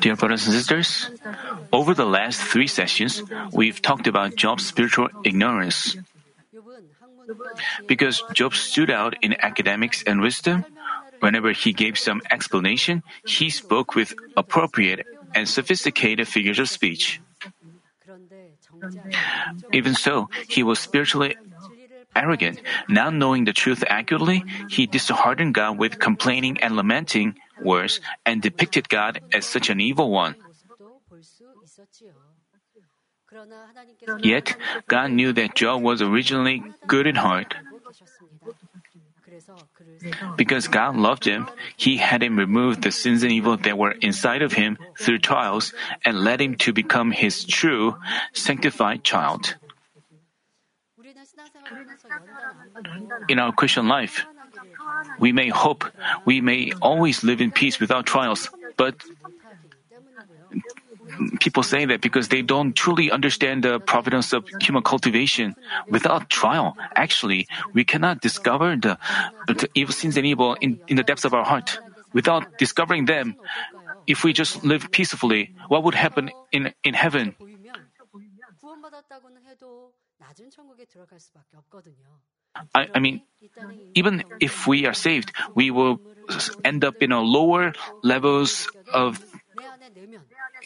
Dear brothers and sisters, over the last three sessions, we've talked about Job's spiritual ignorance. Because Job stood out in academics and wisdom, whenever he gave some explanation, he spoke with appropriate and sophisticated figures of speech. Even so, he was spiritually arrogant. Not knowing the truth accurately, he disheartened God with complaining and lamenting words and depicted God as such an evil one. Yet, God knew that Job was originally good in heart. Because God loved him, He had him remove the sins and evil that were inside of him through trials and led him to become His true, sanctified child. In our Christian life, we may hope we may always live in peace without trials, but people say that because they don't truly understand the providence of human cultivation. Without trial, actually, we cannot discover the, the evil sins and evil in, in the depths of our heart. Without discovering them, if we just live peacefully, what would happen in, in heaven? I, I mean, even if we are saved, we will end up in a lower levels of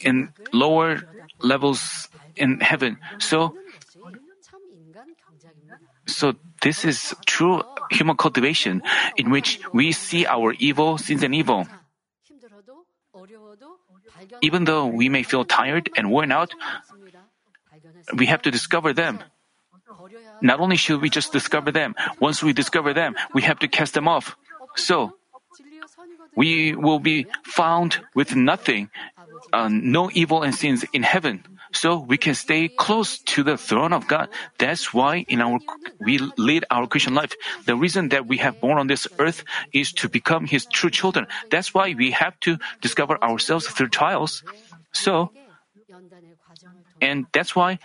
in lower levels in heaven. So, so this is true human cultivation in which we see our evil, sins and evil. Even though we may feel tired and worn out, we have to discover them. Not only should we just discover them, once we discover them, we have to cast them off. So, we will be found with nothing, uh, no evil and sins in heaven. So we can stay close to the throne of God. That's why in our we lead our Christian life. The reason that we have born on this earth is to become His true children. That's why we have to discover ourselves through trials. So, and that's why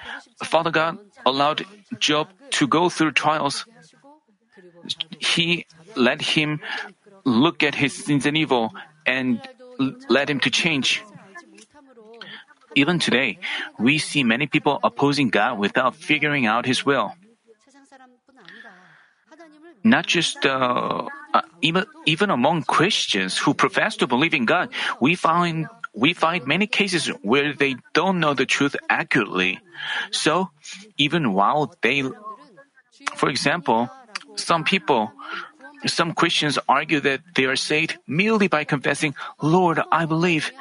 Father God allowed Job to go through trials. He let him look at his sins and evil and led him to change. Even today, we see many people opposing God without figuring out His will. Not just uh, uh, even even among Christians who profess to believe in God, we find we find many cases where they don't know the truth accurately. So, even while they, for example, some people some Christians argue that they are saved merely by confessing, Lord, I believe.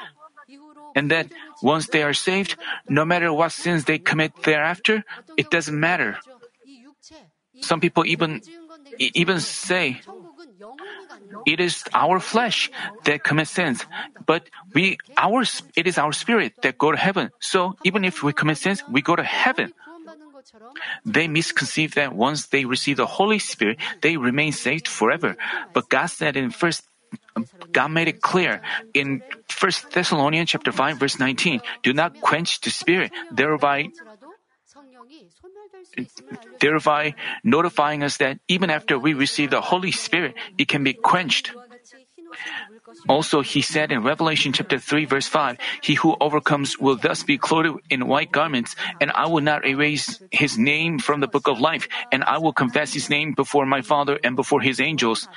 And that once they are saved, no matter what sins they commit thereafter, it doesn't matter. Some people even, even say, it is our flesh that commits sins, but we, our, it is our spirit that go to heaven. So even if we commit sins, we go to heaven. They misconceive that once they receive the Holy Spirit, they remain saved forever. But God said in first God made it clear in 1 Thessalonians chapter 5 verse 19, do not quench the spirit, thereby thereby notifying us that even after we receive the Holy Spirit, it can be quenched. Also, he said in Revelation chapter 3 verse 5, He who overcomes will thus be clothed in white garments, and I will not erase his name from the book of life, and I will confess his name before my Father and before his angels.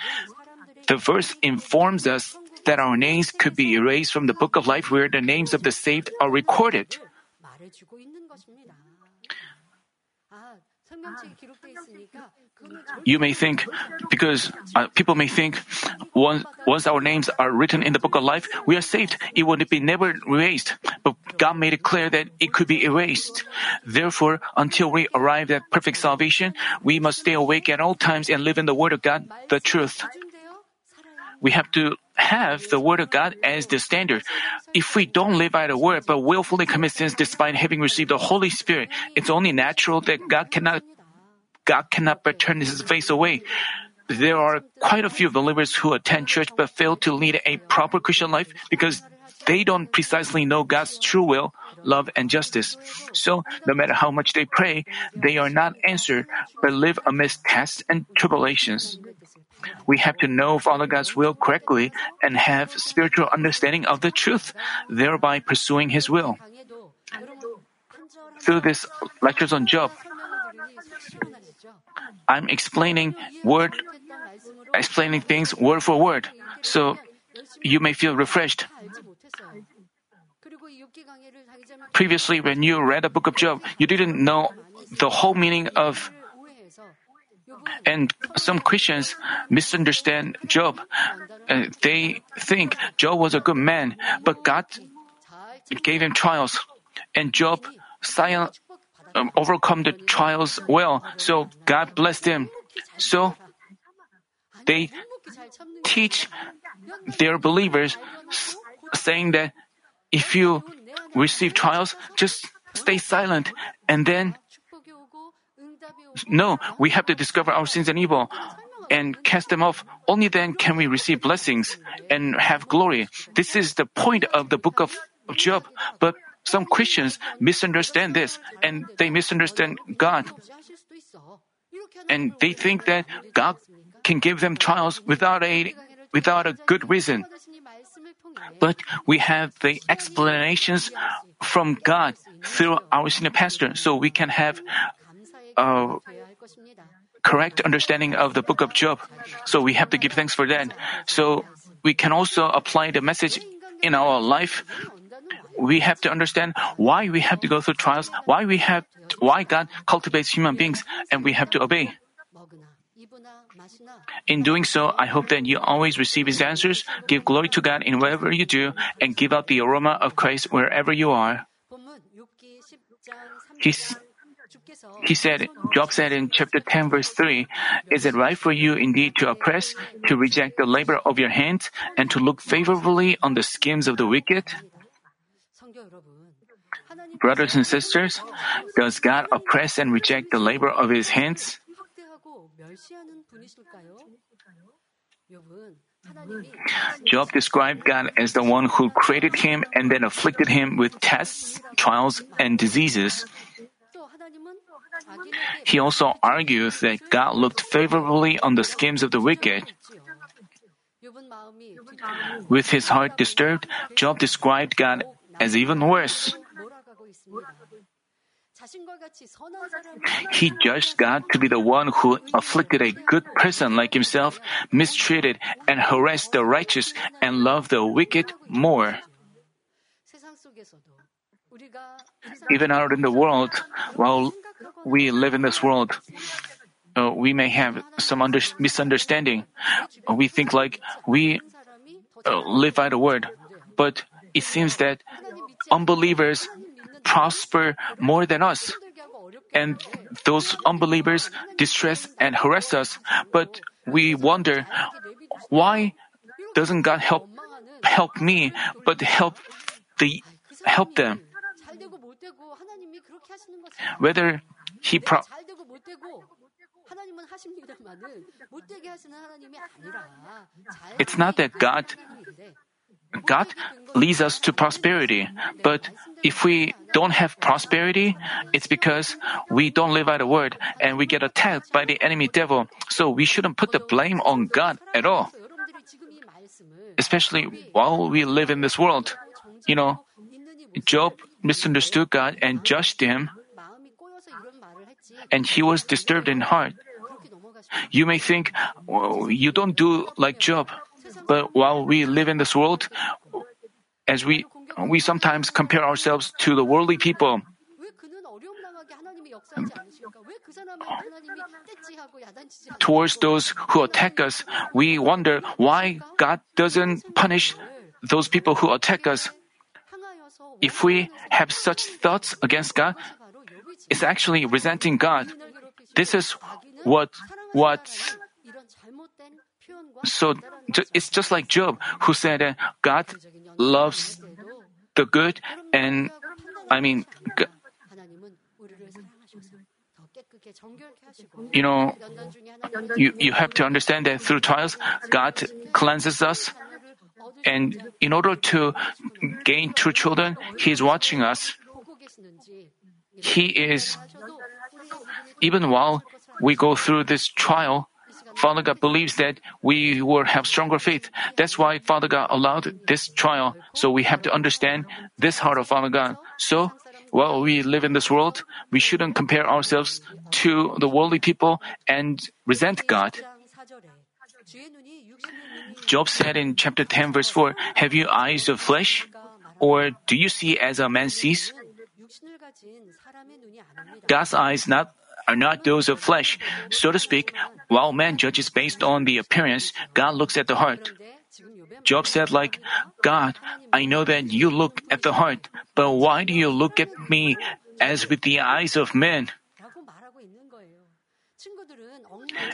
The verse informs us that our names could be erased from the book of life where the names of the saved are recorded. You may think, because uh, people may think, once, once our names are written in the book of life, we are saved. It would be never erased. But God made it clear that it could be erased. Therefore, until we arrive at perfect salvation, we must stay awake at all times and live in the Word of God, the truth. We have to have the Word of God as the standard. If we don't live by the Word but willfully commit sins despite having received the Holy Spirit, it's only natural that God cannot God cannot but turn his face away. There are quite a few believers who attend church but fail to lead a proper Christian life because they don't precisely know God's true will, love, and justice. So, no matter how much they pray, they are not answered but live amidst tests and tribulations. We have to know Father God's will correctly and have spiritual understanding of the truth, thereby pursuing His will. Through this lectures on Job, I'm explaining word, explaining things word for word, so you may feel refreshed. Previously, when you read the book of Job, you didn't know the whole meaning of and some Christians misunderstand Job. Uh, they think Job was a good man, but God gave him trials, and Job silent, um, overcome the trials well. So God blessed him. So they teach their believers saying that if you receive trials, just stay silent and then no, we have to discover our sins and evil and cast them off. Only then can we receive blessings and have glory. This is the point of the book of Job. But some Christians misunderstand this and they misunderstand God. And they think that God can give them trials without a without a good reason. But we have the explanations from God through our senior pastor, so we can have a correct understanding of the book of Job. So we have to give thanks for that. So we can also apply the message in our life. We have to understand why we have to go through trials, why we have, why God cultivates human beings, and we have to obey. In doing so, I hope that you always receive His answers, give glory to God in whatever you do, and give out the aroma of Christ wherever you are. He's, he said, Job said in chapter 10 verse 3, Is it right for you indeed to oppress, to reject the labor of your hands, and to look favorably on the schemes of the wicked? Brothers and sisters, does God oppress and reject the labor of his hands? Job described God as the one who created him and then afflicted him with tests, trials, and diseases. He also argues that God looked favorably on the schemes of the wicked. With his heart disturbed, Job described God as even worse. He judged God to be the one who afflicted a good person like himself, mistreated and harassed the righteous, and loved the wicked more. Even out in the world, while we live in this world, uh, we may have some under- misunderstanding. We think like we uh, live by the word, but it seems that unbelievers prosper more than us. And those unbelievers distress and harass us. But we wonder, why doesn't God help help me, but help the help them? Whether He pro- it's not that God God leads us to prosperity. But if we don't have prosperity, it's because we don't live by the word and we get attacked by the enemy devil. So we shouldn't put the blame on God at all. Especially while we live in this world. You know, Job misunderstood God and judged him, and he was disturbed in heart. You may think, well, you don't do like Job. But while we live in this world, as we we sometimes compare ourselves to the worldly people. Towards those who attack us, we wonder why God doesn't punish those people who attack us. If we have such thoughts against God, it's actually resenting God. This is what what so it's just like Job who said God loves the good and I mean you know you, you have to understand that through trials God cleanses us and in order to gain true children he is watching us he is even while we go through this trial Father God believes that we will have stronger faith. That's why Father God allowed this trial. So we have to understand this heart of Father God. So while we live in this world, we shouldn't compare ourselves to the worldly people and resent God. Job said in chapter 10 verse 4, Have you eyes of flesh? Or do you see as a man sees? God's eyes not are not those of flesh. So to speak, while man judges based on the appearance, God looks at the heart. Job said like, God, I know that you look at the heart, but why do you look at me as with the eyes of men?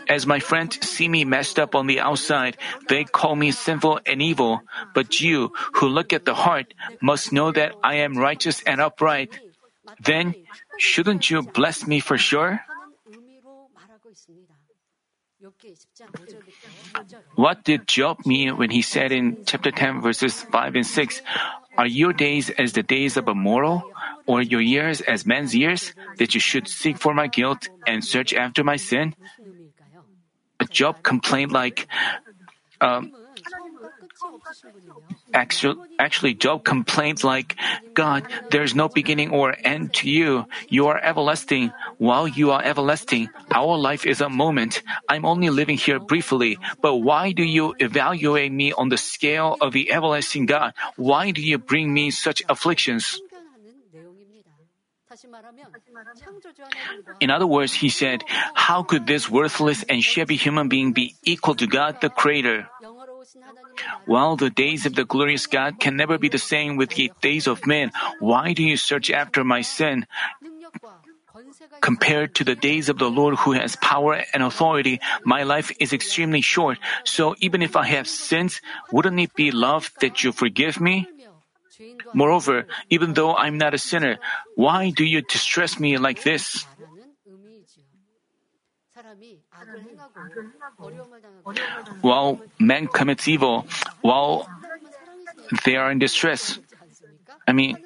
As my friends see me messed up on the outside, they call me sinful and evil. But you, who look at the heart, must know that I am righteous and upright. Then, shouldn't you bless me for sure? What did Job mean when he said in chapter 10, verses 5 and 6, Are your days as the days of a mortal, or your years as men's years, that you should seek for my guilt and search after my sin? Job complained like, um, Actually, actually, Job complained like, God, there is no beginning or end to you. You are everlasting. While you are everlasting, our life is a moment. I'm only living here briefly. But why do you evaluate me on the scale of the everlasting God? Why do you bring me such afflictions? In other words, he said, How could this worthless and shabby human being be equal to God the Creator? While the days of the glorious God can never be the same with the days of men, why do you search after my sin? Compared to the days of the Lord who has power and authority, my life is extremely short. So even if I have sins, wouldn't it be love that you forgive me? Moreover, even though I'm not a sinner, why do you distress me like this? While man commits evil, while they are in distress, I mean,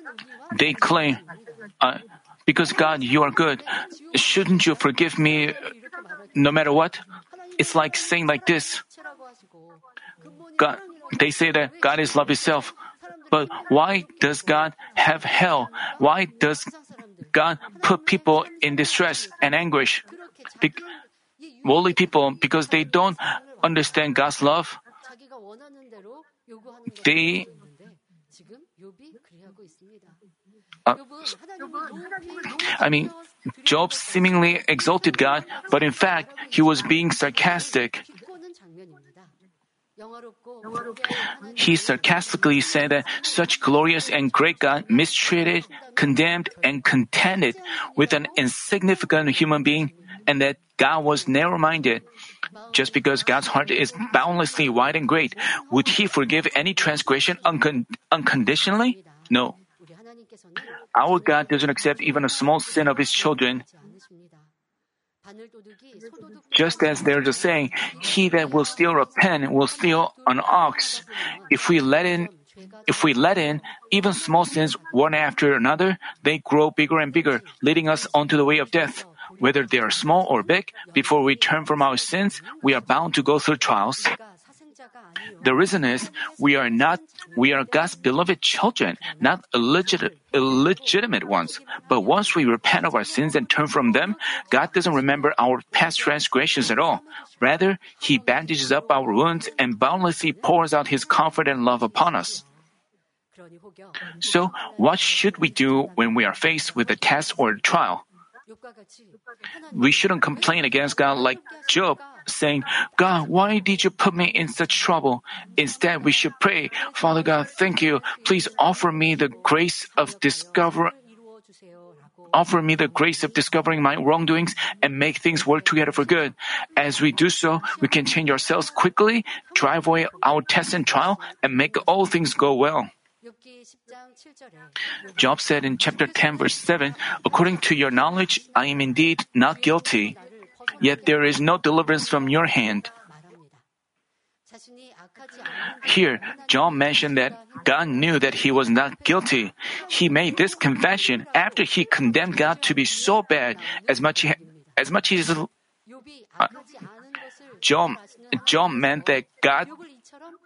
they claim, uh, because God, you are good, shouldn't you forgive me no matter what? It's like saying like this. God, they say that God is love itself. But why does God have hell? Why does God put people in distress and anguish? Be- worldly people, because they don't understand God's love, they uh, I mean, Job seemingly exalted God, but in fact, he was being sarcastic. He sarcastically said that such glorious and great God mistreated, condemned, and contended with an insignificant human being, and that God was narrow minded. Just because God's heart is boundlessly wide and great, would He forgive any transgression uncon- unconditionally? No. Our God doesn't accept even a small sin of His children. Just as there's a saying, he that will steal a pen will steal an ox. If we let in, if we let in even small sins one after another, they grow bigger and bigger, leading us onto the way of death. Whether they are small or big, before we turn from our sins, we are bound to go through trials. The reason is we are not we are God's beloved children, not illegit- illegitimate ones. But once we repent of our sins and turn from them, God doesn't remember our past transgressions at all. Rather, He bandages up our wounds and boundlessly pours out His comfort and love upon us. So, what should we do when we are faced with a test or a trial? We shouldn't complain against God like Job, saying, God, why did you put me in such trouble? Instead, we should pray, Father God, thank you. Please offer me the grace of discover offer me the grace of discovering my wrongdoings and make things work together for good. As we do so, we can change ourselves quickly, drive away our test and trial, and make all things go well. Job said in chapter 10, verse 7, According to your knowledge, I am indeed not guilty, yet there is no deliverance from your hand. Here, John mentioned that God knew that he was not guilty. He made this confession after he condemned God to be so bad as much as much as uh, Job, Job meant that God,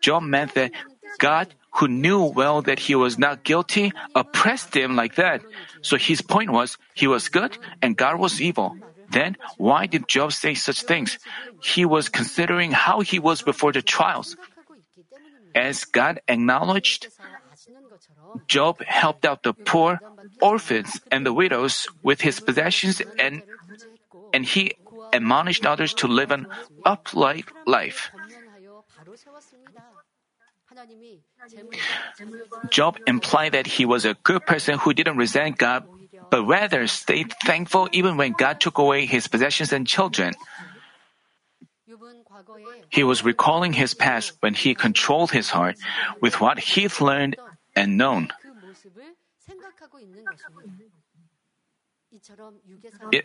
Job meant that God, who knew well that he was not guilty, oppressed him like that. So his point was, he was good and God was evil. Then, why did Job say such things? He was considering how he was before the trials. As God acknowledged, Job helped out the poor, orphans, and the widows with his possessions and, and he admonished others to live an upright life. Job implied that he was a good person who didn't resent God, but rather stayed thankful even when God took away his possessions and children. He was recalling his past when he controlled his heart with what he'd learned and known.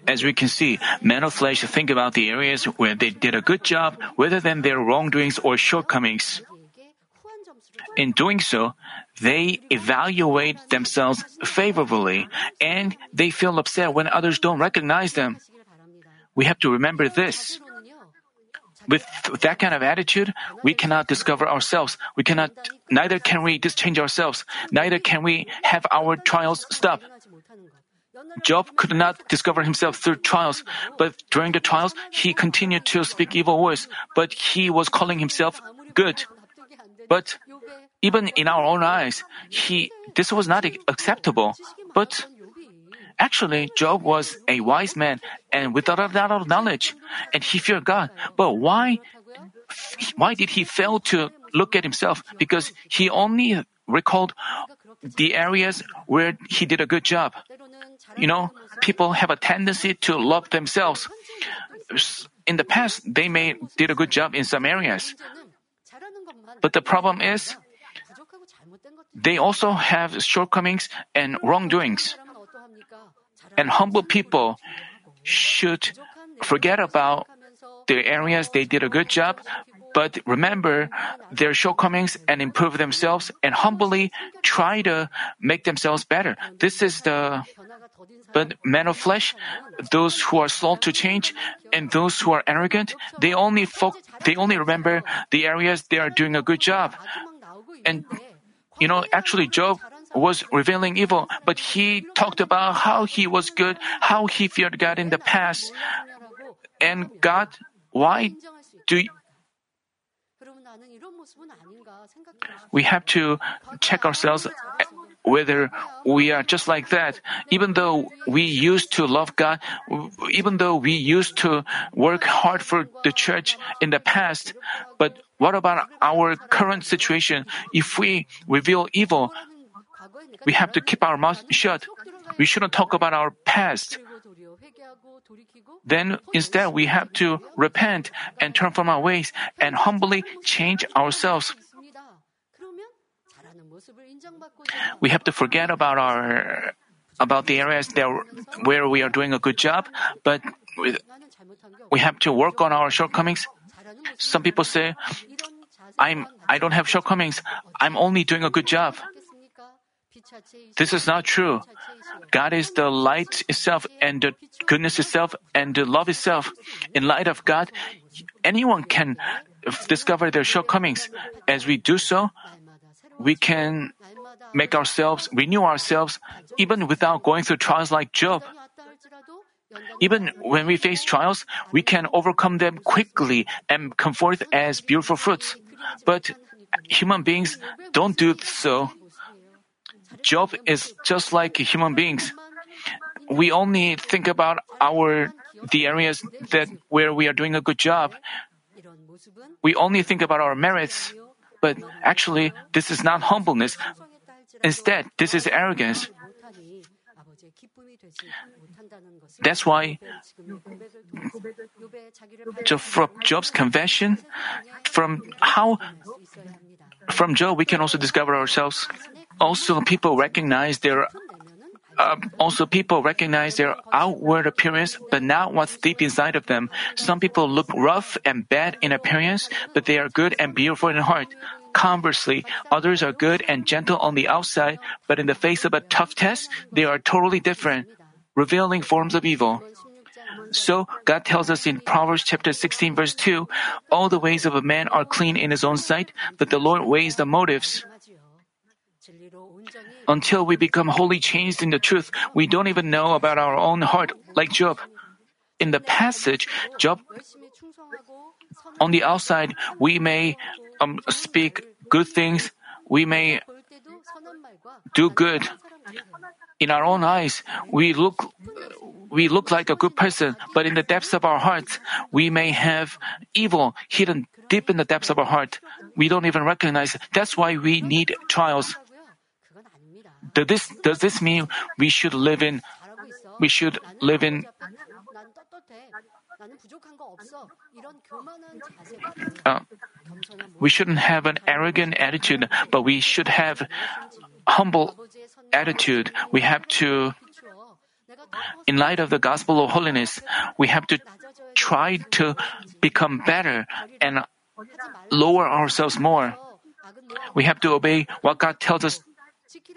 As we can see, men of flesh think about the areas where they did a good job rather than their wrongdoings or shortcomings. In doing so, they evaluate themselves favorably and they feel upset when others don't recognize them. We have to remember this. With that kind of attitude, we cannot discover ourselves. We cannot, neither can we dischange ourselves. Neither can we have our trials stop. Job could not discover himself through trials, but during the trials, he continued to speak evil words, but he was calling himself good. But even in our own eyes, he, this was not acceptable. But actually, Job was a wise man and without a lot of knowledge, and he feared God. But why, why did he fail to look at himself? Because he only recalled the areas where he did a good job. You know, people have a tendency to love themselves. In the past, they may did a good job in some areas. But the problem is, they also have shortcomings and wrongdoings. And humble people should forget about the areas they did a good job, but remember their shortcomings and improve themselves and humbly try to make themselves better. This is the but men of flesh, those who are slow to change, and those who are arrogant, they only fo- they only remember the areas they are doing a good job. And you know, actually Job was revealing evil, but he talked about how he was good, how he feared God in the past. And God, why do we have to check ourselves whether we are just like that. Even though we used to love God, even though we used to work hard for the church in the past, but what about our current situation? If we reveal evil, we have to keep our mouth shut. We shouldn't talk about our past. Then instead, we have to repent and turn from our ways and humbly change ourselves. We have to forget about our about the areas that where we are doing a good job, but we have to work on our shortcomings. Some people say, "I'm I don't have shortcomings. I'm only doing a good job." This is not true. God is the light itself and the goodness itself and the love itself. In light of God, anyone can discover their shortcomings. As we do so, we can make ourselves, renew ourselves, even without going through trials like Job. Even when we face trials, we can overcome them quickly and come forth as beautiful fruits. But human beings don't do so. Job is just like human beings. We only think about our the areas that where we are doing a good job. We only think about our merits, but actually this is not humbleness. Instead, this is arrogance. That's why from Job's confession, from how from Job we can also discover ourselves. Also, people recognize their uh, also people recognize their outward appearance, but not what's deep inside of them. Some people look rough and bad in appearance, but they are good and beautiful in heart. Conversely, others are good and gentle on the outside, but in the face of a tough test, they are totally different, revealing forms of evil. So God tells us in Proverbs chapter 16 verse 2, all the ways of a man are clean in his own sight, but the Lord weighs the motives. Until we become wholly changed in the truth, we don't even know about our own heart, like Job. In the passage, Job, on the outside, we may um, speak good things, we may do good. In our own eyes, we look we look like a good person, but in the depths of our hearts, we may have evil hidden deep in the depths of our heart. We don't even recognize. That's why we need trials. Does this, does this mean we should live in, we should live in, uh, we shouldn't have an arrogant attitude, but we should have humble attitude. We have to, in light of the gospel of holiness, we have to try to become better and lower ourselves more. We have to obey what God tells us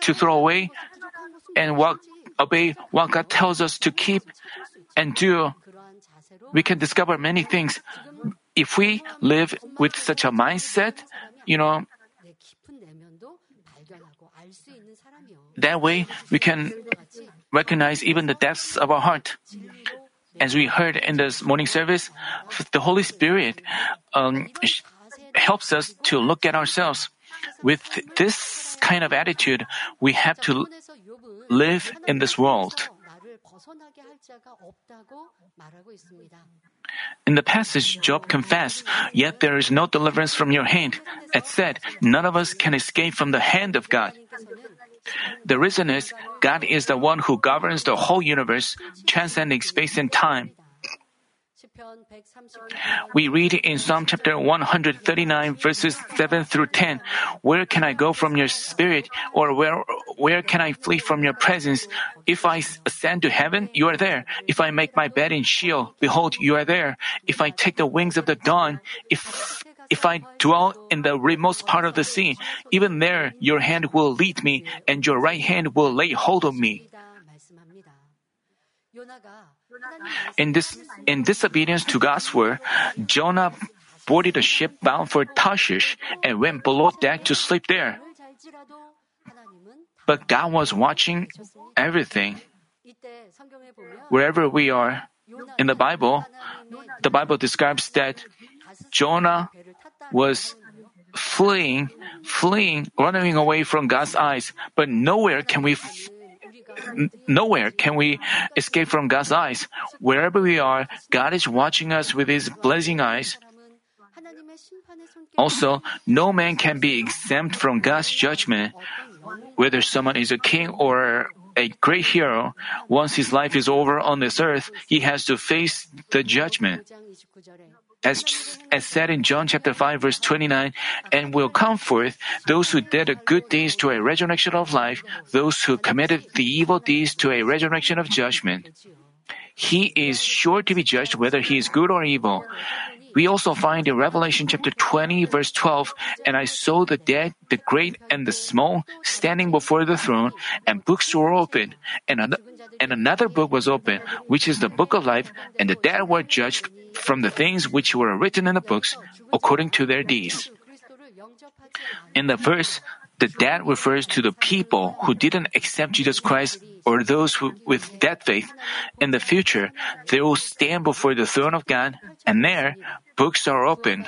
to throw away and what, obey what God tells us to keep and do. We can discover many things. If we live with such a mindset, you know, that way we can recognize even the depths of our heart. As we heard in this morning service, the Holy Spirit um, helps us to look at ourselves. With this kind of attitude, we have to live in this world. In the passage, Job confessed, Yet there is no deliverance from your hand. It said, None of us can escape from the hand of God. The reason is, God is the one who governs the whole universe, transcending space and time. We read in Psalm chapter 139 verses 7 through 10, Where can I go from your spirit? Or where, where can I flee from your presence? If I ascend to heaven, you are there. If I make my bed in Sheol, behold, you are there. If I take the wings of the dawn, if if I dwell in the remote part of the sea, even there your hand will lead me, and your right hand will lay hold of me. In this in disobedience to God's word, Jonah boarded a ship bound for Tarshish and went below deck to sleep there. But God was watching everything. Wherever we are in the Bible, the Bible describes that Jonah was fleeing, fleeing, running away from God's eyes, but nowhere can we nowhere can we escape from God's eyes. Wherever we are, God is watching us with his blazing eyes. Also, no man can be exempt from God's judgment. Whether someone is a king or a great hero, once his life is over on this earth, he has to face the judgment. As, as said in John chapter 5 verse 29, and will come forth those who did good deeds to a resurrection of life, those who committed the evil deeds to a resurrection of judgment. He is sure to be judged whether he is good or evil. We also find in Revelation chapter 20 verse 12, and I saw the dead, the great and the small, standing before the throne, and books were opened, and, an- and another book was opened, which is the book of life, and the dead were judged from the things which were written in the books according to their deeds. In the verse, the dead refers to the people who didn't accept Jesus Christ or those who, with dead faith. In the future, they will stand before the throne of God, and there, books are open.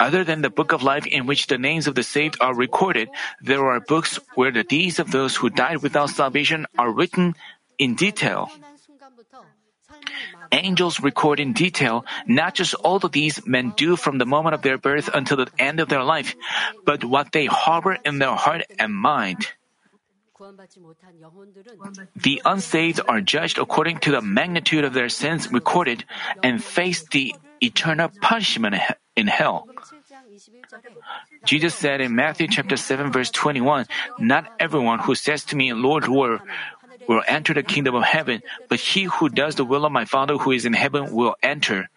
Other than the book of life in which the names of the saved are recorded, there are books where the deeds of those who died without salvation are written in detail. Angels record in detail not just all the deeds men do from the moment of their birth until the end of their life, but what they harbor in their heart and mind. The unsaved are judged according to the magnitude of their sins recorded and face the eternal punishment in hell. Jesus said in Matthew chapter 7 verse 21, Not everyone who says to me, Lord, Lord, will enter the kingdom of heaven, but he who does the will of my Father who is in heaven will enter.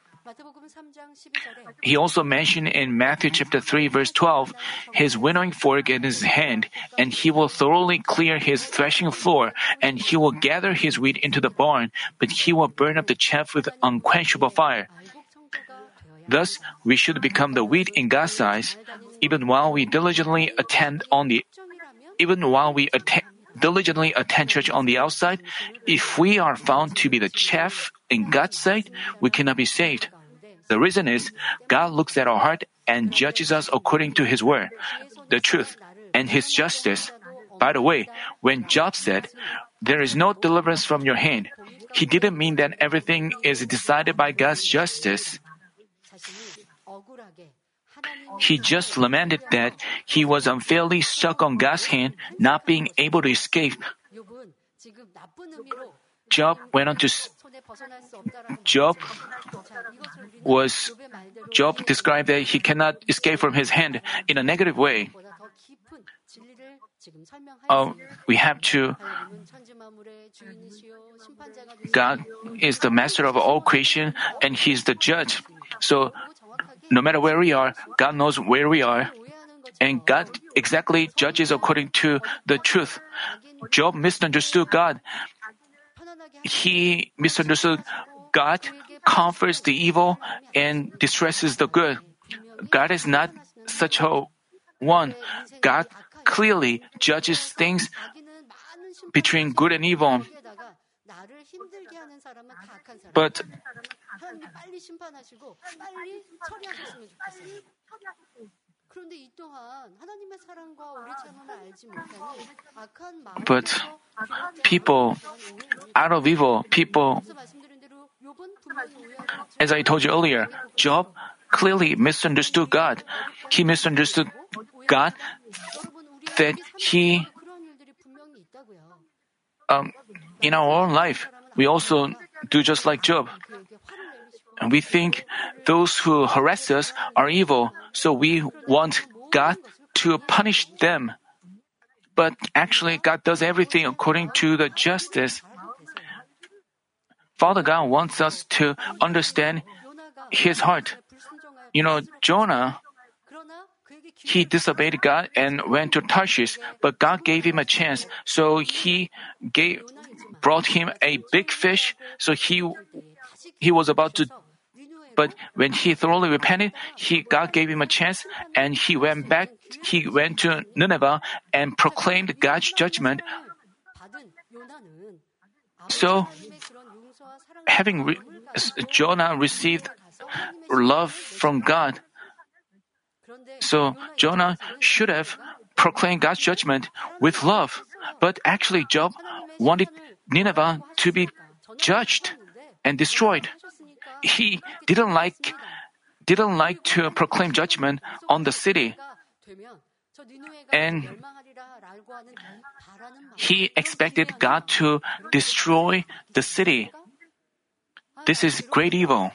He also mentioned in Matthew chapter 3 verse 12 his winnowing fork in his hand, and he will thoroughly clear his threshing floor, and he will gather his wheat into the barn, but he will burn up the chaff with unquenchable fire. Thus, we should become the wheat in God's eyes, even while we diligently attend on the, even while we attend, diligently attend church on the outside. If we are found to be the chaff in God's sight, we cannot be saved. The reason is God looks at our heart and judges us according to His word, the truth, and His justice. By the way, when Job said, There is no deliverance from your hand, he didn't mean that everything is decided by God's justice. He just lamented that he was unfairly stuck on God's hand, not being able to escape. Job went on to Job was Job described that he cannot escape from his hand in a negative way. Uh, we have to. God is the master of all creation and He is the judge. So, no matter where we are, God knows where we are. And God exactly judges according to the truth. Job misunderstood God. He misunderstood God, comforts the evil, and distresses the good. God is not such a one. God clearly judges things between good and evil. But but people out of evil, people as I told you earlier, Job clearly misunderstood God. He misunderstood God that he um, in our own life we also do just like Job. And we think those who harass us are evil, so we want God to punish them. But actually, God does everything according to the justice. Father God wants us to understand His heart. You know, Jonah, he disobeyed God and went to Tarshish, but God gave him a chance, so he gave, brought him a big fish, so he, he was about to but when he thoroughly repented, he, God gave him a chance and he went back, he went to Nineveh and proclaimed God's judgment. So, having re- Jonah received love from God, so Jonah should have proclaimed God's judgment with love. But actually, Job wanted Nineveh to be judged and destroyed he didn't like didn't like to proclaim judgment on the city. And he expected God to destroy the city. This is great evil.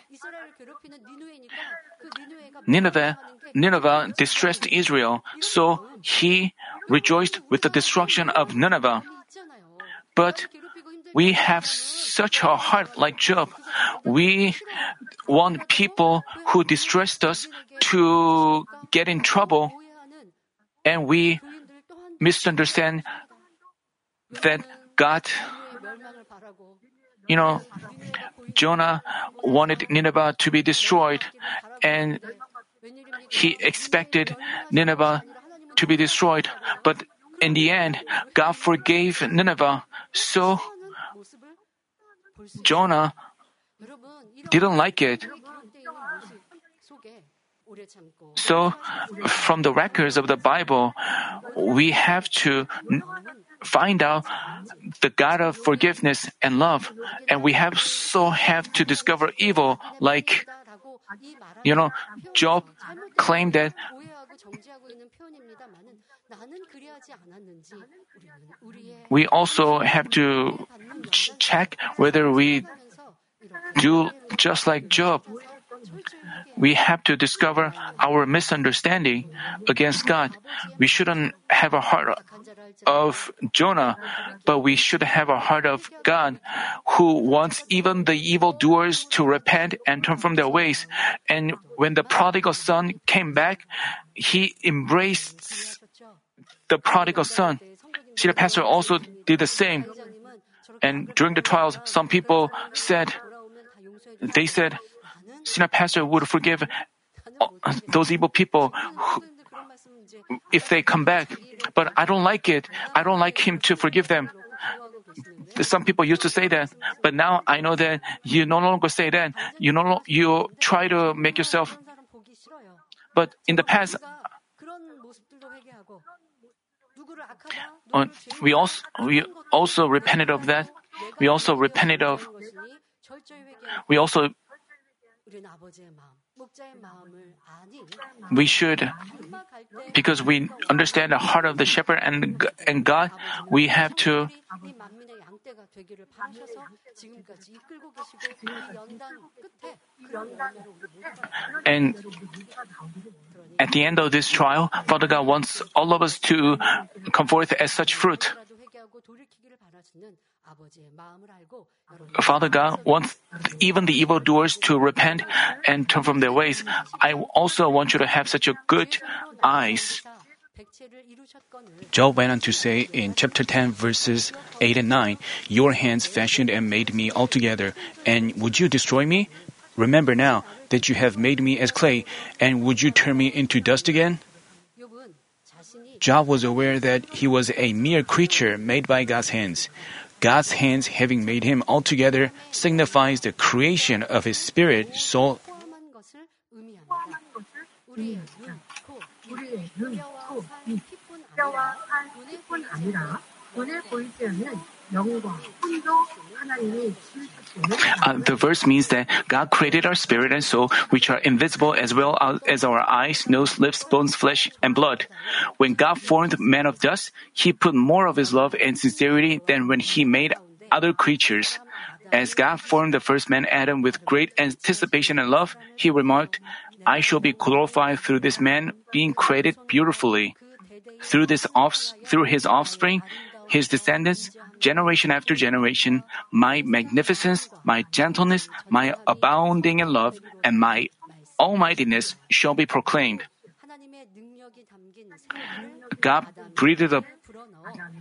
Nineveh, Nineveh distressed Israel, so he rejoiced with the destruction of Nineveh. But we have such a heart like Job. We want people who distressed us to get in trouble, and we misunderstand that God, you know, Jonah wanted Nineveh to be destroyed, and he expected Nineveh to be destroyed. But in the end, God forgave Nineveh. So Jonah didn't like it. So, from the records of the Bible, we have to find out the God of forgiveness and love, and we have so have to discover evil. Like, you know, Job claimed that. We also have to check whether we do just like Job. we have to discover our misunderstanding against God. We shouldn't have a heart of Jonah, but we should have a heart of God who wants even the evildoers to repent and turn from their ways. And when the prodigal son came back, he embraced the prodigal son. The pastor also did the same. And during the trials, some people said, they said, senior pastor would forgive those evil people who, if they come back. But I don't like it. I don't like him to forgive them. Some people used to say that, but now I know that you no longer say that. You no you try to make yourself. But in the past, uh, we also we also repented of that. We also repented of. We also we should, because we understand the heart of the shepherd and, and God, we have to and at the end of this trial, Father God wants all of us to come forth as such fruit. Father God wants even the evildoers to repent and turn from their ways. I also want you to have such a good eyes. Job went on to say in chapter 10, verses 8 and 9, Your hands fashioned and made me altogether, and would you destroy me? Remember now that you have made me as clay, and would you turn me into dust again? Job was aware that he was a mere creature made by God's hands. God's hands having made him altogether signifies the creation of his spirit, soul, uh, the verse means that God created our spirit and soul, which are invisible as well as our eyes, nose, lips, bones, flesh, and blood. When God formed man of dust, He put more of His love and sincerity than when He made other creatures. As God formed the first man Adam with great anticipation and love, He remarked, I shall be glorified through this man being created beautifully. Through this off, through his offspring, his descendants, generation after generation, my magnificence, my gentleness, my abounding in love, and my almightiness shall be proclaimed. God breathed the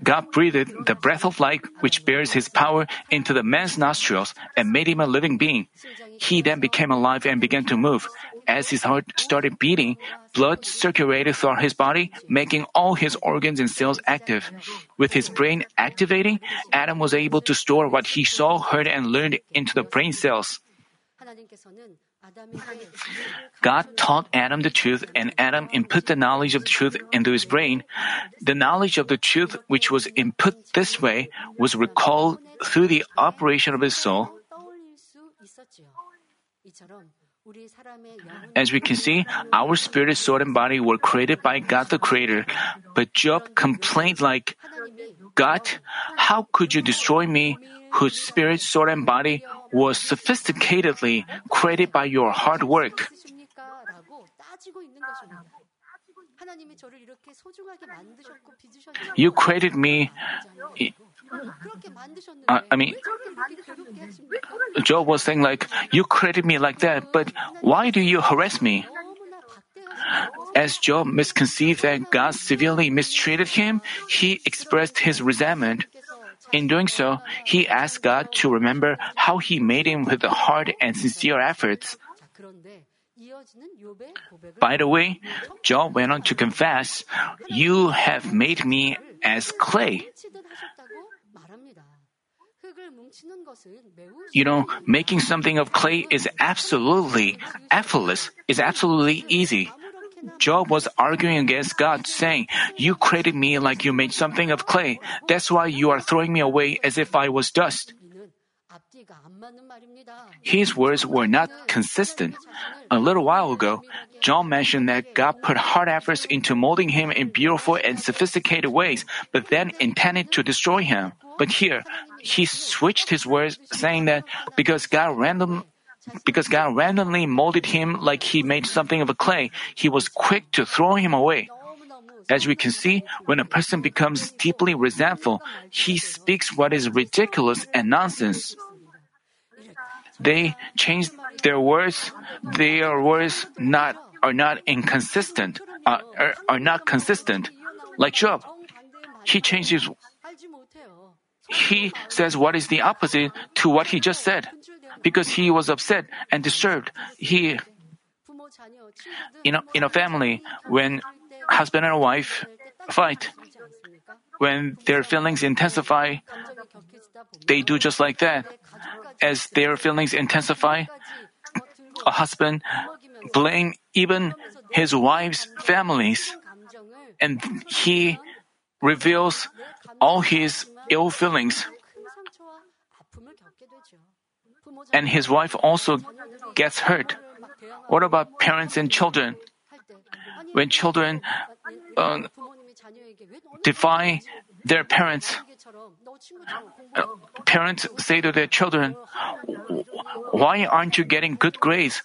God breathed the breath of life which bears his power into the man's nostrils and made him a living being. He then became alive and began to move. As his heart started beating, blood circulated throughout his body, making all his organs and cells active. With his brain activating, Adam was able to store what he saw, heard, and learned into the brain cells. God taught Adam the truth, and Adam input the knowledge of the truth into his brain. The knowledge of the truth, which was input this way, was recalled through the operation of his soul. As we can see, our spirit, soul, and body were created by God the Creator. But Job complained like, God, how could you destroy me, whose spirit, soul, and body was sophisticatedly created by your hard work? You created me. Uh, I mean, Job was saying like, you created me like that, but why do you harass me? As Job misconceived that God severely mistreated him, he expressed his resentment. In doing so, he asked God to remember how he made him with hard and sincere efforts. By the way, Job went on to confess, You have made me as clay. You know, making something of clay is absolutely effortless, is absolutely easy. Job was arguing against God, saying, You created me like you made something of clay. That's why you are throwing me away as if I was dust. His words were not consistent. A little while ago, Job mentioned that God put hard efforts into molding him in beautiful and sophisticated ways, but then intended to destroy him. But here, he switched his words, saying that because God random, because God randomly molded him like he made something of a clay, he was quick to throw him away. As we can see, when a person becomes deeply resentful, he speaks what is ridiculous and nonsense. They change their words, their words not are not inconsistent, uh, are, are not consistent. Like Job, he changes he says what is the opposite to what he just said. Because he was upset and disturbed, he, in a, in a family, when husband and wife fight, when their feelings intensify, they do just like that. As their feelings intensify, a husband blame even his wife's families, and he reveals all his ill feelings. And his wife also gets hurt. What about parents and children? When children uh, defy their parents, uh, parents say to their children, Why aren't you getting good grades?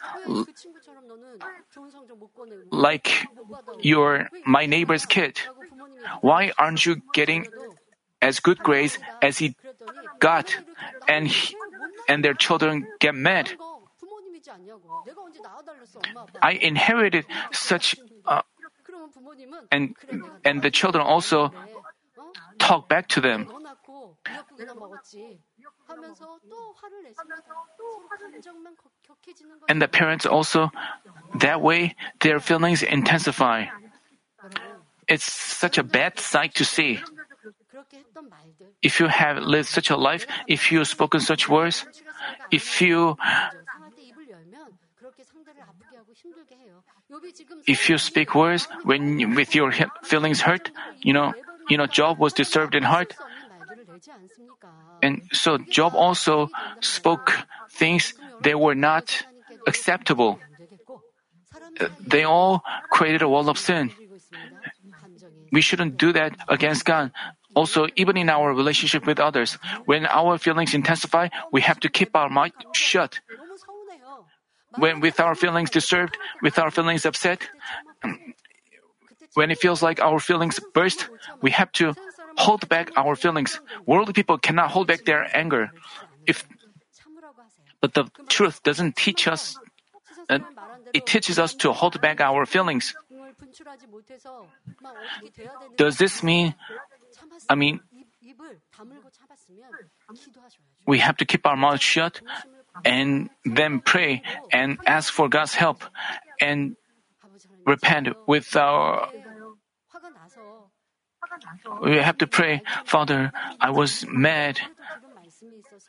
Like your my neighbor's kid. Why aren't you getting as good grades as he got? And he, and their children get mad. I inherited such uh, and and the children also talk back to them. And the parents also, that way, their feelings intensify. It's such a bad sight to see. If you have lived such a life, if you spoken such words, if you if you speak words when with your feelings hurt, you know, you know, Job was disturbed in heart. And so Job also spoke things that were not acceptable. Uh, they all created a wall of sin. We shouldn't do that against God. Also, even in our relationship with others, when our feelings intensify, we have to keep our mouth shut. When with our feelings disturbed, with our feelings upset, when it feels like our feelings burst, we have to hold back our feelings. Worldly people cannot hold back their anger. If, but the truth doesn't teach us, uh, it teaches us to hold back our feelings. Does this mean, I mean, we have to keep our mouth shut and then pray and ask for God's help and repent with our we have to pray, Father, I was mad.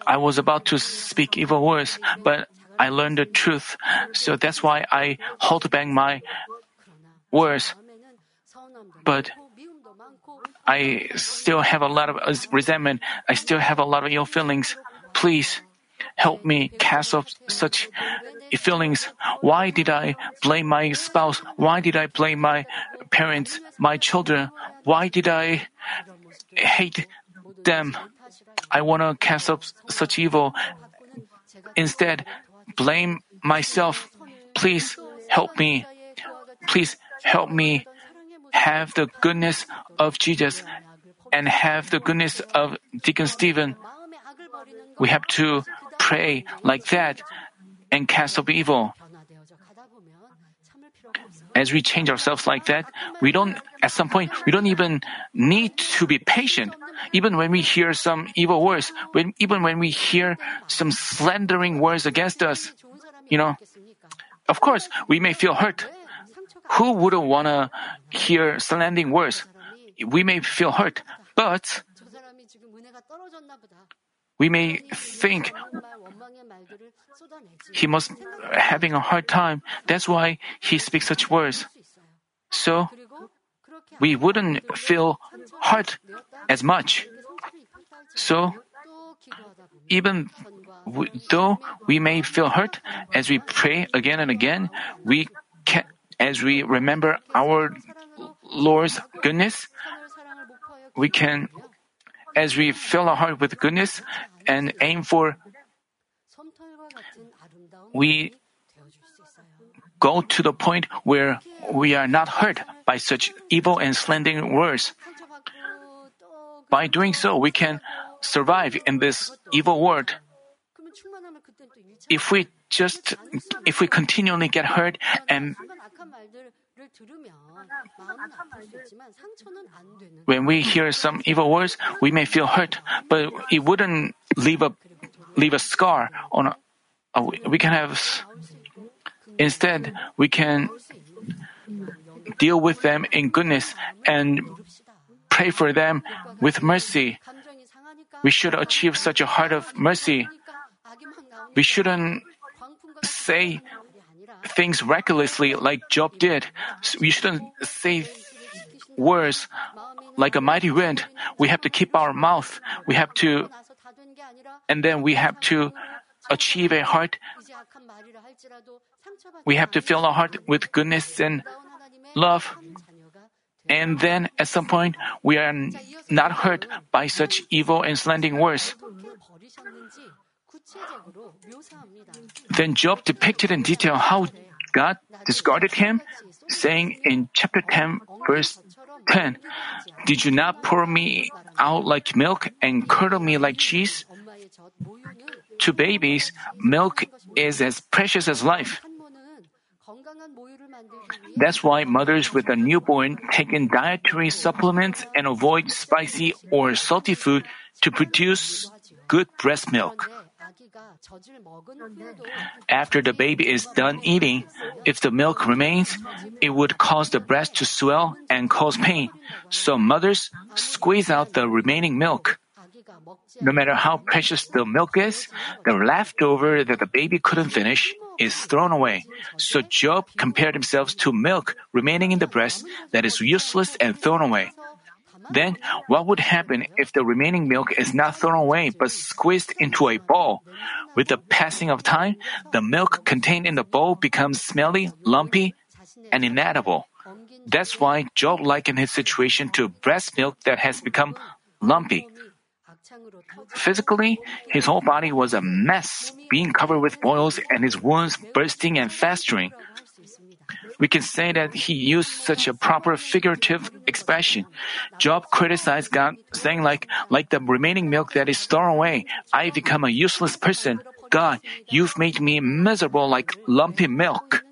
I was about to speak evil words, but I learned the truth. So that's why I hold back my words. But I still have a lot of uh, resentment. I still have a lot of ill feelings. Please help me cast off such feelings. Why did I blame my spouse? Why did I blame my parents, my children? Why did I hate them? I want to cast off such evil. Instead, blame myself. Please help me. Please help me have the goodness of Jesus and have the goodness of Deacon Stephen. We have to pray like that and cast off evil. As we change ourselves like that, we don't, at some point, we don't even need to be patient. Even when we hear some evil words, when, even when we hear some slandering words against us, you know, of course, we may feel hurt. Who wouldn't want to hear slandering words? We may feel hurt, but we may think he must having a hard time. That's why he speaks such words. So we wouldn't feel hurt as much. So even though we may feel hurt as we pray again and again, we can as we remember our Lord's goodness, we can as we fill our heart with goodness and aim for we go to the point where we are not hurt by such evil and slandering words. By doing so, we can survive in this evil world. If we just, if we continually get hurt and when we hear some evil words, we may feel hurt, but it wouldn't leave a leave a scar on. A, a, we can have. Instead, we can deal with them in goodness and pray for them with mercy. We should achieve such a heart of mercy. We shouldn't say things recklessly like Job did. We shouldn't say words like a mighty wind. We have to keep our mouth. We have to, and then we have to achieve a heart. We have to fill our heart with goodness and love. And then at some point, we are not hurt by such evil and slandering words. Then Job depicted in detail how God discarded him, saying in chapter 10, verse 10, Did you not pour me out like milk and curdle me like cheese? To babies, milk is as precious as life. That's why mothers with a newborn take in dietary supplements and avoid spicy or salty food to produce good breast milk. After the baby is done eating, if the milk remains, it would cause the breast to swell and cause pain. So mothers squeeze out the remaining milk. No matter how precious the milk is, the leftover that the baby couldn't finish is thrown away. So Job compared himself to milk remaining in the breast that is useless and thrown away. Then, what would happen if the remaining milk is not thrown away but squeezed into a bowl? With the passing of time, the milk contained in the bowl becomes smelly, lumpy, and inedible. That's why Job likened his situation to breast milk that has become lumpy. Physically, his whole body was a mess, being covered with boils and his wounds bursting and festering. We can say that he used such a proper figurative expression. Job criticized God, saying like, like the remaining milk that is thrown away, I become a useless person. God, you've made me miserable like lumpy milk.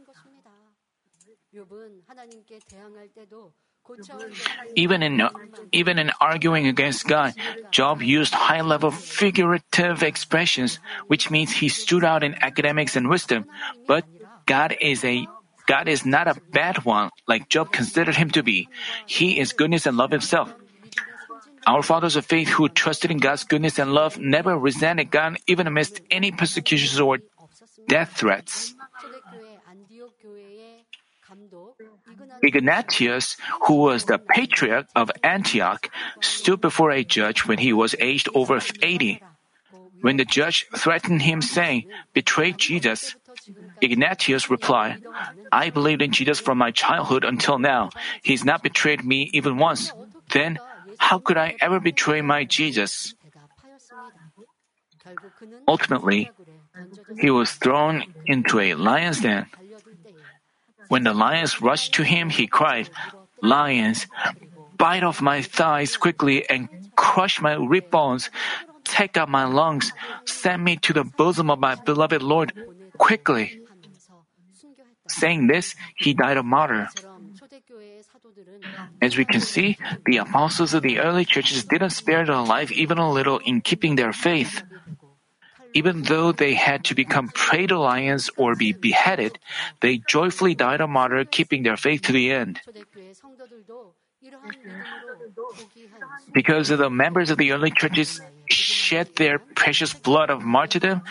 Even in even in arguing against God, Job used high-level figurative expressions, which means he stood out in academics and wisdom. But God is a God is not a bad one like Job considered him to be. He is goodness and love himself. Our fathers of faith who trusted in God's goodness and love never resented God even amidst any persecutions or death threats. Ignatius, who was the patriarch of Antioch, stood before a judge when he was aged over 80. When the judge threatened him, saying, Betray Jesus, Ignatius replied, I believed in Jesus from my childhood until now. He's not betrayed me even once. Then, how could I ever betray my Jesus? Ultimately, he was thrown into a lion's den. When the lions rushed to him, he cried, Lions, bite off my thighs quickly and crush my rib bones. Take out my lungs. Send me to the bosom of my beloved Lord quickly. Saying this, he died a martyr. As we can see, the apostles of the early churches didn't spare their life even a little in keeping their faith. Even though they had to become prey to lions or be beheaded, they joyfully died a martyr, keeping their faith to the end. Because the members of the early churches shed their precious blood of martyrdom,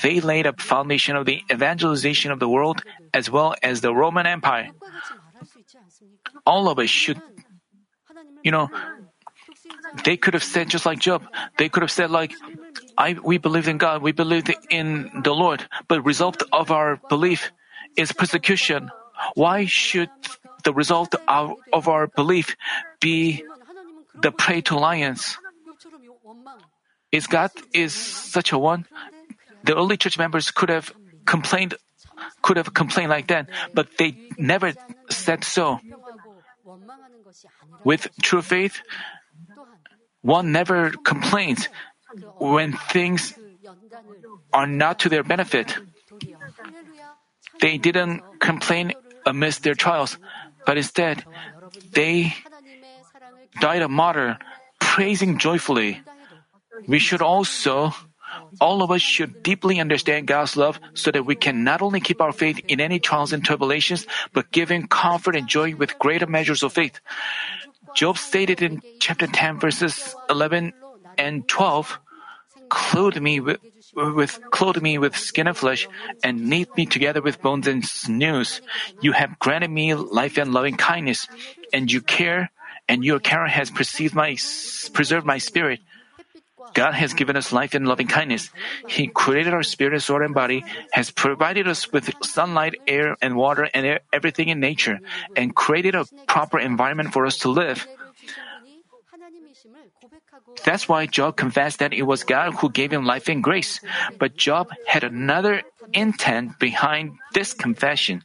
they laid a foundation of the evangelization of the world as well as the Roman Empire. All of us should, you know, they could have said just like Job, they could have said like, I, we believe in God, we believe in the Lord, but result of our belief is persecution. Why should the result of, of our belief be the prey to lions? Is God is such a one? The early church members could have complained, could have complained like that, but they never said so. With true faith, one never complains when things are not to their benefit. They didn't complain amidst their trials, but instead, they died a martyr, praising joyfully. We should also, all of us should deeply understand God's love so that we can not only keep our faith in any trials and tribulations, but give Him comfort and joy with greater measures of faith. Job stated in chapter 10 verses 11 and 12, clothe me with, with clothe me with skin and flesh, and knit me together with bones and sinews. You have granted me life and loving kindness, and you care, and your care has my preserved my spirit. God has given us life and loving kindness. He created our spirit, soul, and body, has provided us with sunlight, air, and water, and everything in nature, and created a proper environment for us to live. That's why Job confessed that it was God who gave him life and grace. But Job had another intent behind this confession.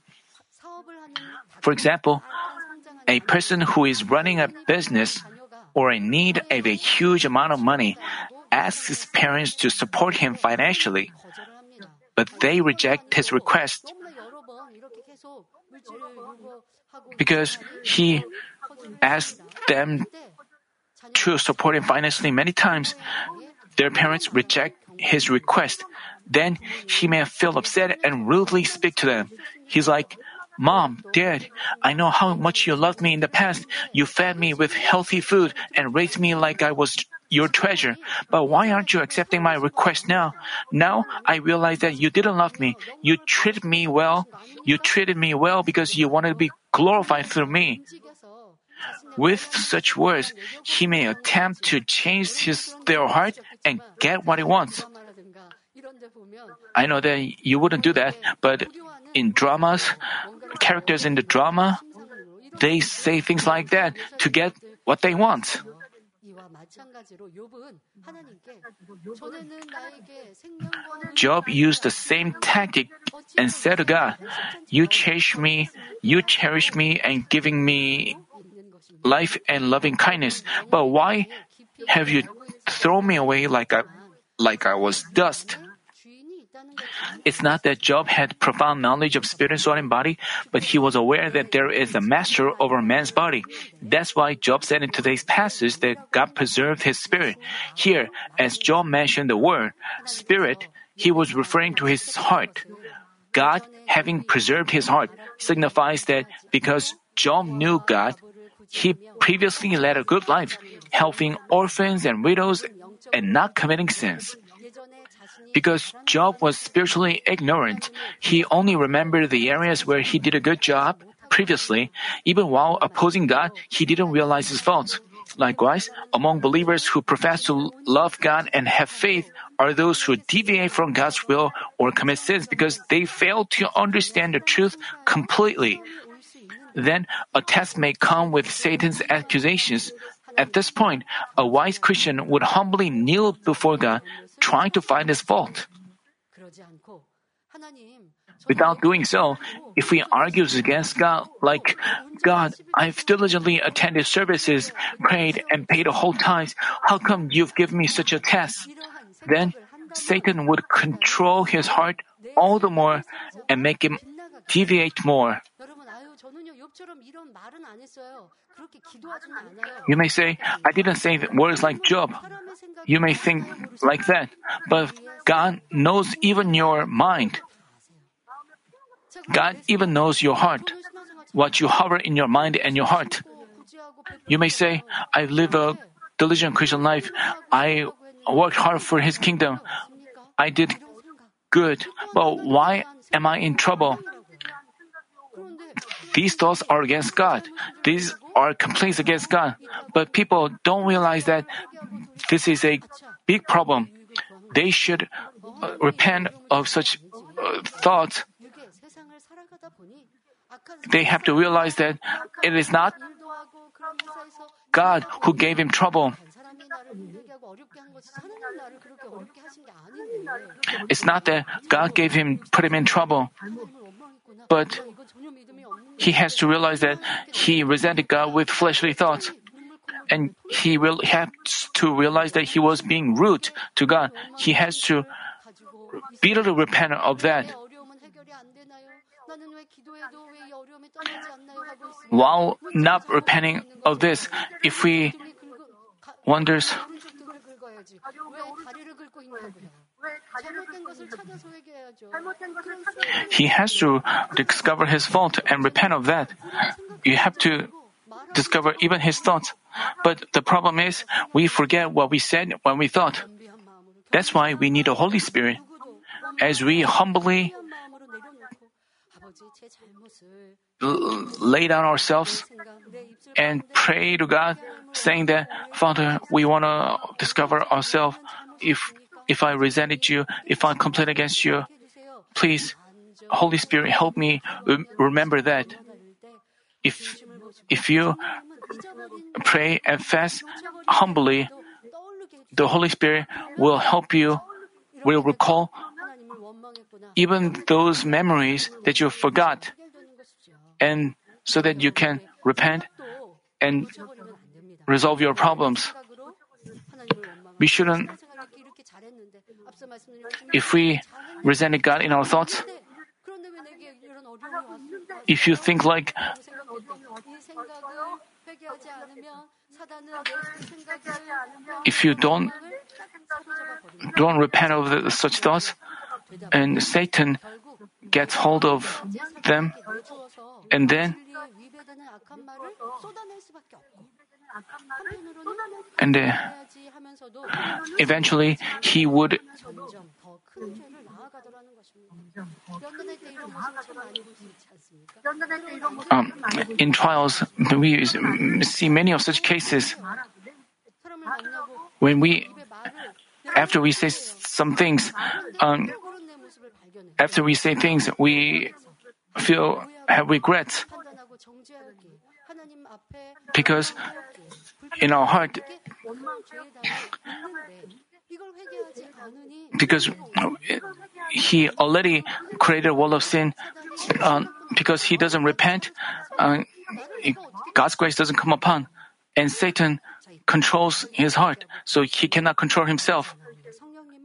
For example, a person who is running a business or in need of a huge amount of money asks his parents to support him financially, but they reject his request because he asked them to support him financially many times. Their parents reject his request. Then he may feel upset and rudely speak to them. He's like, Mom, Dad, I know how much you loved me in the past. You fed me with healthy food and raised me like I was your treasure. But why aren't you accepting my request now? Now I realize that you didn't love me. You treated me well. You treated me well because you wanted to be glorified through me. With such words, he may attempt to change his their heart and get what he wants. I know that you wouldn't do that, but in dramas, characters in the drama, they say things like that to get what they want. Job used the same tactic and said to God, You cherish me, you cherish me and giving me life and loving kindness. But why have you thrown me away like I, like I was dust? It's not that Job had profound knowledge of spirit, soul, and body, but he was aware that there is a master over man's body. That's why Job said in today's passage that God preserved his spirit. Here, as Job mentioned the word spirit, he was referring to his heart. God, having preserved his heart, signifies that because Job knew God, he previously led a good life, helping orphans and widows and not committing sins. Because Job was spiritually ignorant, he only remembered the areas where he did a good job previously. Even while opposing God, he didn't realize his faults. Likewise, among believers who profess to love God and have faith are those who deviate from God's will or commit sins because they fail to understand the truth completely. Then a test may come with Satan's accusations. At this point, a wise Christian would humbly kneel before God, trying to find his fault. Without doing so, if we argue against God, like, God, I've diligently attended services, prayed, and paid the whole tithes, how come you've given me such a test? Then Satan would control his heart all the more and make him deviate more. You may say, I didn't say words like Job. You may think like that, but God knows even your mind. God even knows your heart, what you hover in your mind and your heart. You may say, I live a diligent Christian life. I worked hard for His kingdom. I did good, but why am I in trouble? These thoughts are against God. These are complaints against God. But people don't realize that this is a big problem. They should uh, repent of such uh, thoughts. They have to realize that it is not God who gave him trouble. It's not that God gave him, put him in trouble, but he has to realize that he resented God with fleshly thoughts. And he will have to realize that he was being rude to God. He has to bitterly repent of that. While not repenting of this, if we wonders, he has to discover his fault and repent of that. You have to discover even his thoughts. But the problem is, we forget what we said when we thought. That's why we need the Holy Spirit. As we humbly lay down ourselves and pray to God, saying that, Father, we want to discover ourselves. If if I resented you, if I complained against you, please, Holy Spirit, help me remember that. If, if you pray and fast humbly, the Holy Spirit will help you, will recall even those memories that you forgot, and so that you can repent and resolve your problems. We shouldn't if we resent God in our thoughts, if you think like if you don't don't repent of the, such thoughts and satan gets hold of them and then and uh, eventually he would 큰 죄를 나아가더라는 것입니다. 연단할 때 이런 모습 참 많이 볼 수 있지 않습니까? um, in trials, we see many of such cases 사람을 만나고 when we, 입에 말을 after we say some things, um, 그런 내 모습을 발견해 after we say things, we feel have regrets 판단하고 정죄하기 하나님 앞에 because in our heart, because he already created a wall of sin. Uh, because he doesn't repent, uh, God's grace doesn't come upon, and Satan controls his heart, so he cannot control himself.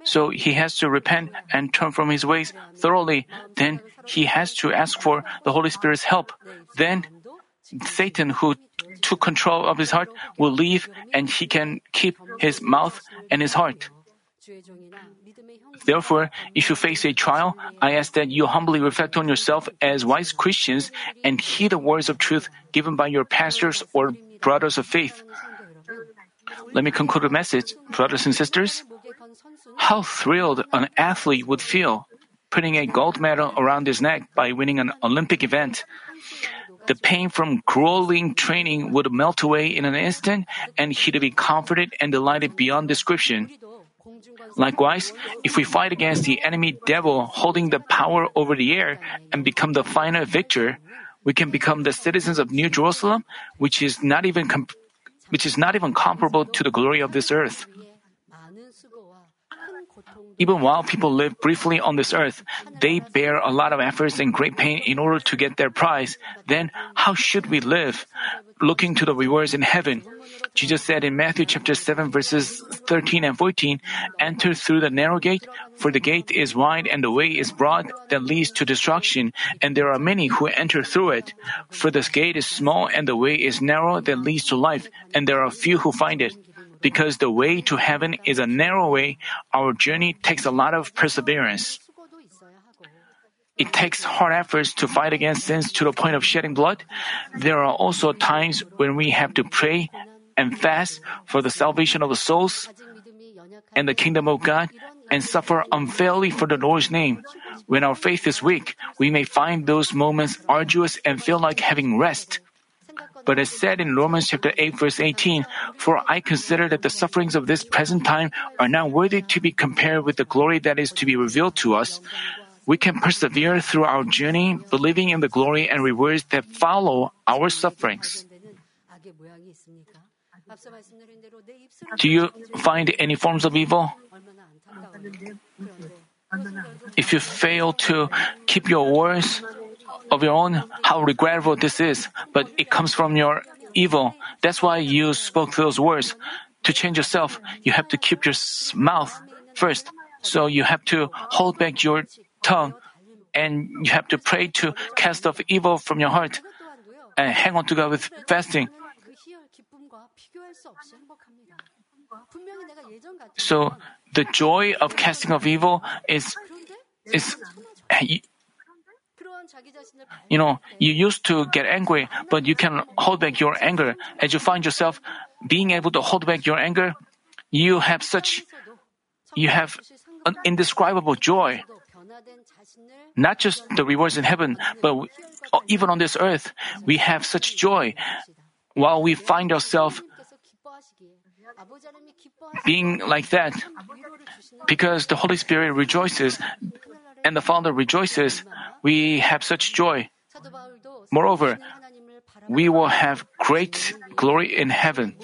So he has to repent and turn from his ways thoroughly. Then he has to ask for the Holy Spirit's help. Then Satan, who took control of his heart will leave and he can keep his mouth and his heart. Therefore, if you face a trial, I ask that you humbly reflect on yourself as wise Christians and heed the words of truth given by your pastors or brothers of faith. Let me conclude the message, brothers and sisters. How thrilled an athlete would feel putting a gold medal around his neck by winning an Olympic event. The pain from grueling training would melt away in an instant, and he'd be comforted and delighted beyond description. Likewise, if we fight against the enemy devil holding the power over the air and become the final victor, we can become the citizens of New Jerusalem, which is not even comp- which is not even comparable to the glory of this earth. Even while people live briefly on this earth, they bear a lot of efforts and great pain in order to get their prize. Then, how should we live? Looking to the rewards in heaven. Jesus said in Matthew chapter 7 verses 13 and 14, Enter through the narrow gate, for the gate is wide and the way is broad that leads to destruction, and there are many who enter through it. For this gate is small and the way is narrow that leads to life, and there are few who find it. Because the way to heaven is a narrow way, our journey takes a lot of perseverance. It takes hard efforts to fight against sins to the point of shedding blood. There are also times when we have to pray and fast for the salvation of the souls and the kingdom of God and suffer unfairly for the Lord's name. When our faith is weak, we may find those moments arduous and feel like having rest. But as said in Romans chapter 8 verse 18, for I consider that the sufferings of this present time are not worthy to be compared with the glory that is to be revealed to us. We can persevere through our journey, believing in the glory and rewards that follow our sufferings. Do you find any forms of evil? If you fail to keep your words, of your own how regrettable this is, but it comes from your evil. That's why you spoke those words. To change yourself, you have to keep your mouth first. So you have to hold back your tongue and you have to pray to cast off evil from your heart and hang on to God with fasting. So the joy of casting off evil is is you know, you used to get angry, but you can hold back your anger. As you find yourself being able to hold back your anger, you have such, you have an indescribable joy. Not just the rewards in heaven, but even on this earth, we have such joy while we find ourselves being like that because the Holy Spirit rejoices and the Father rejoices, we have such joy. Moreover, we will have great glory in heaven.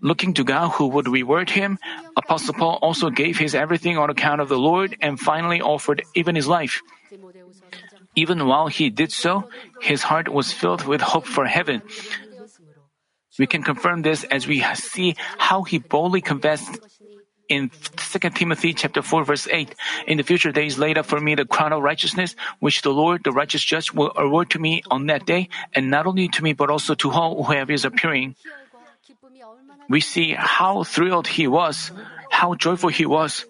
Looking to God who would reward him, Apostle Paul also gave his everything on account of the Lord and finally offered even his life. Even while he did so, his heart was filled with hope for heaven. We can confirm this as we see how he boldly confessed in 2 Timothy chapter 4 verse 8, in the future days laid up for me the crown of righteousness, which the Lord, the righteous judge, will award to me on that day, and not only to me, but also to all who have is appearing. We see how thrilled he was, how joyful he was.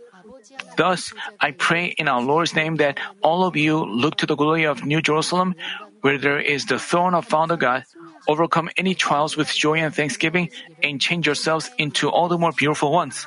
Thus, I pray in our Lord's name that all of you look to the glory of New Jerusalem, where there is the throne of Father God, overcome any trials with joy and thanksgiving, and change yourselves into all the more beautiful ones.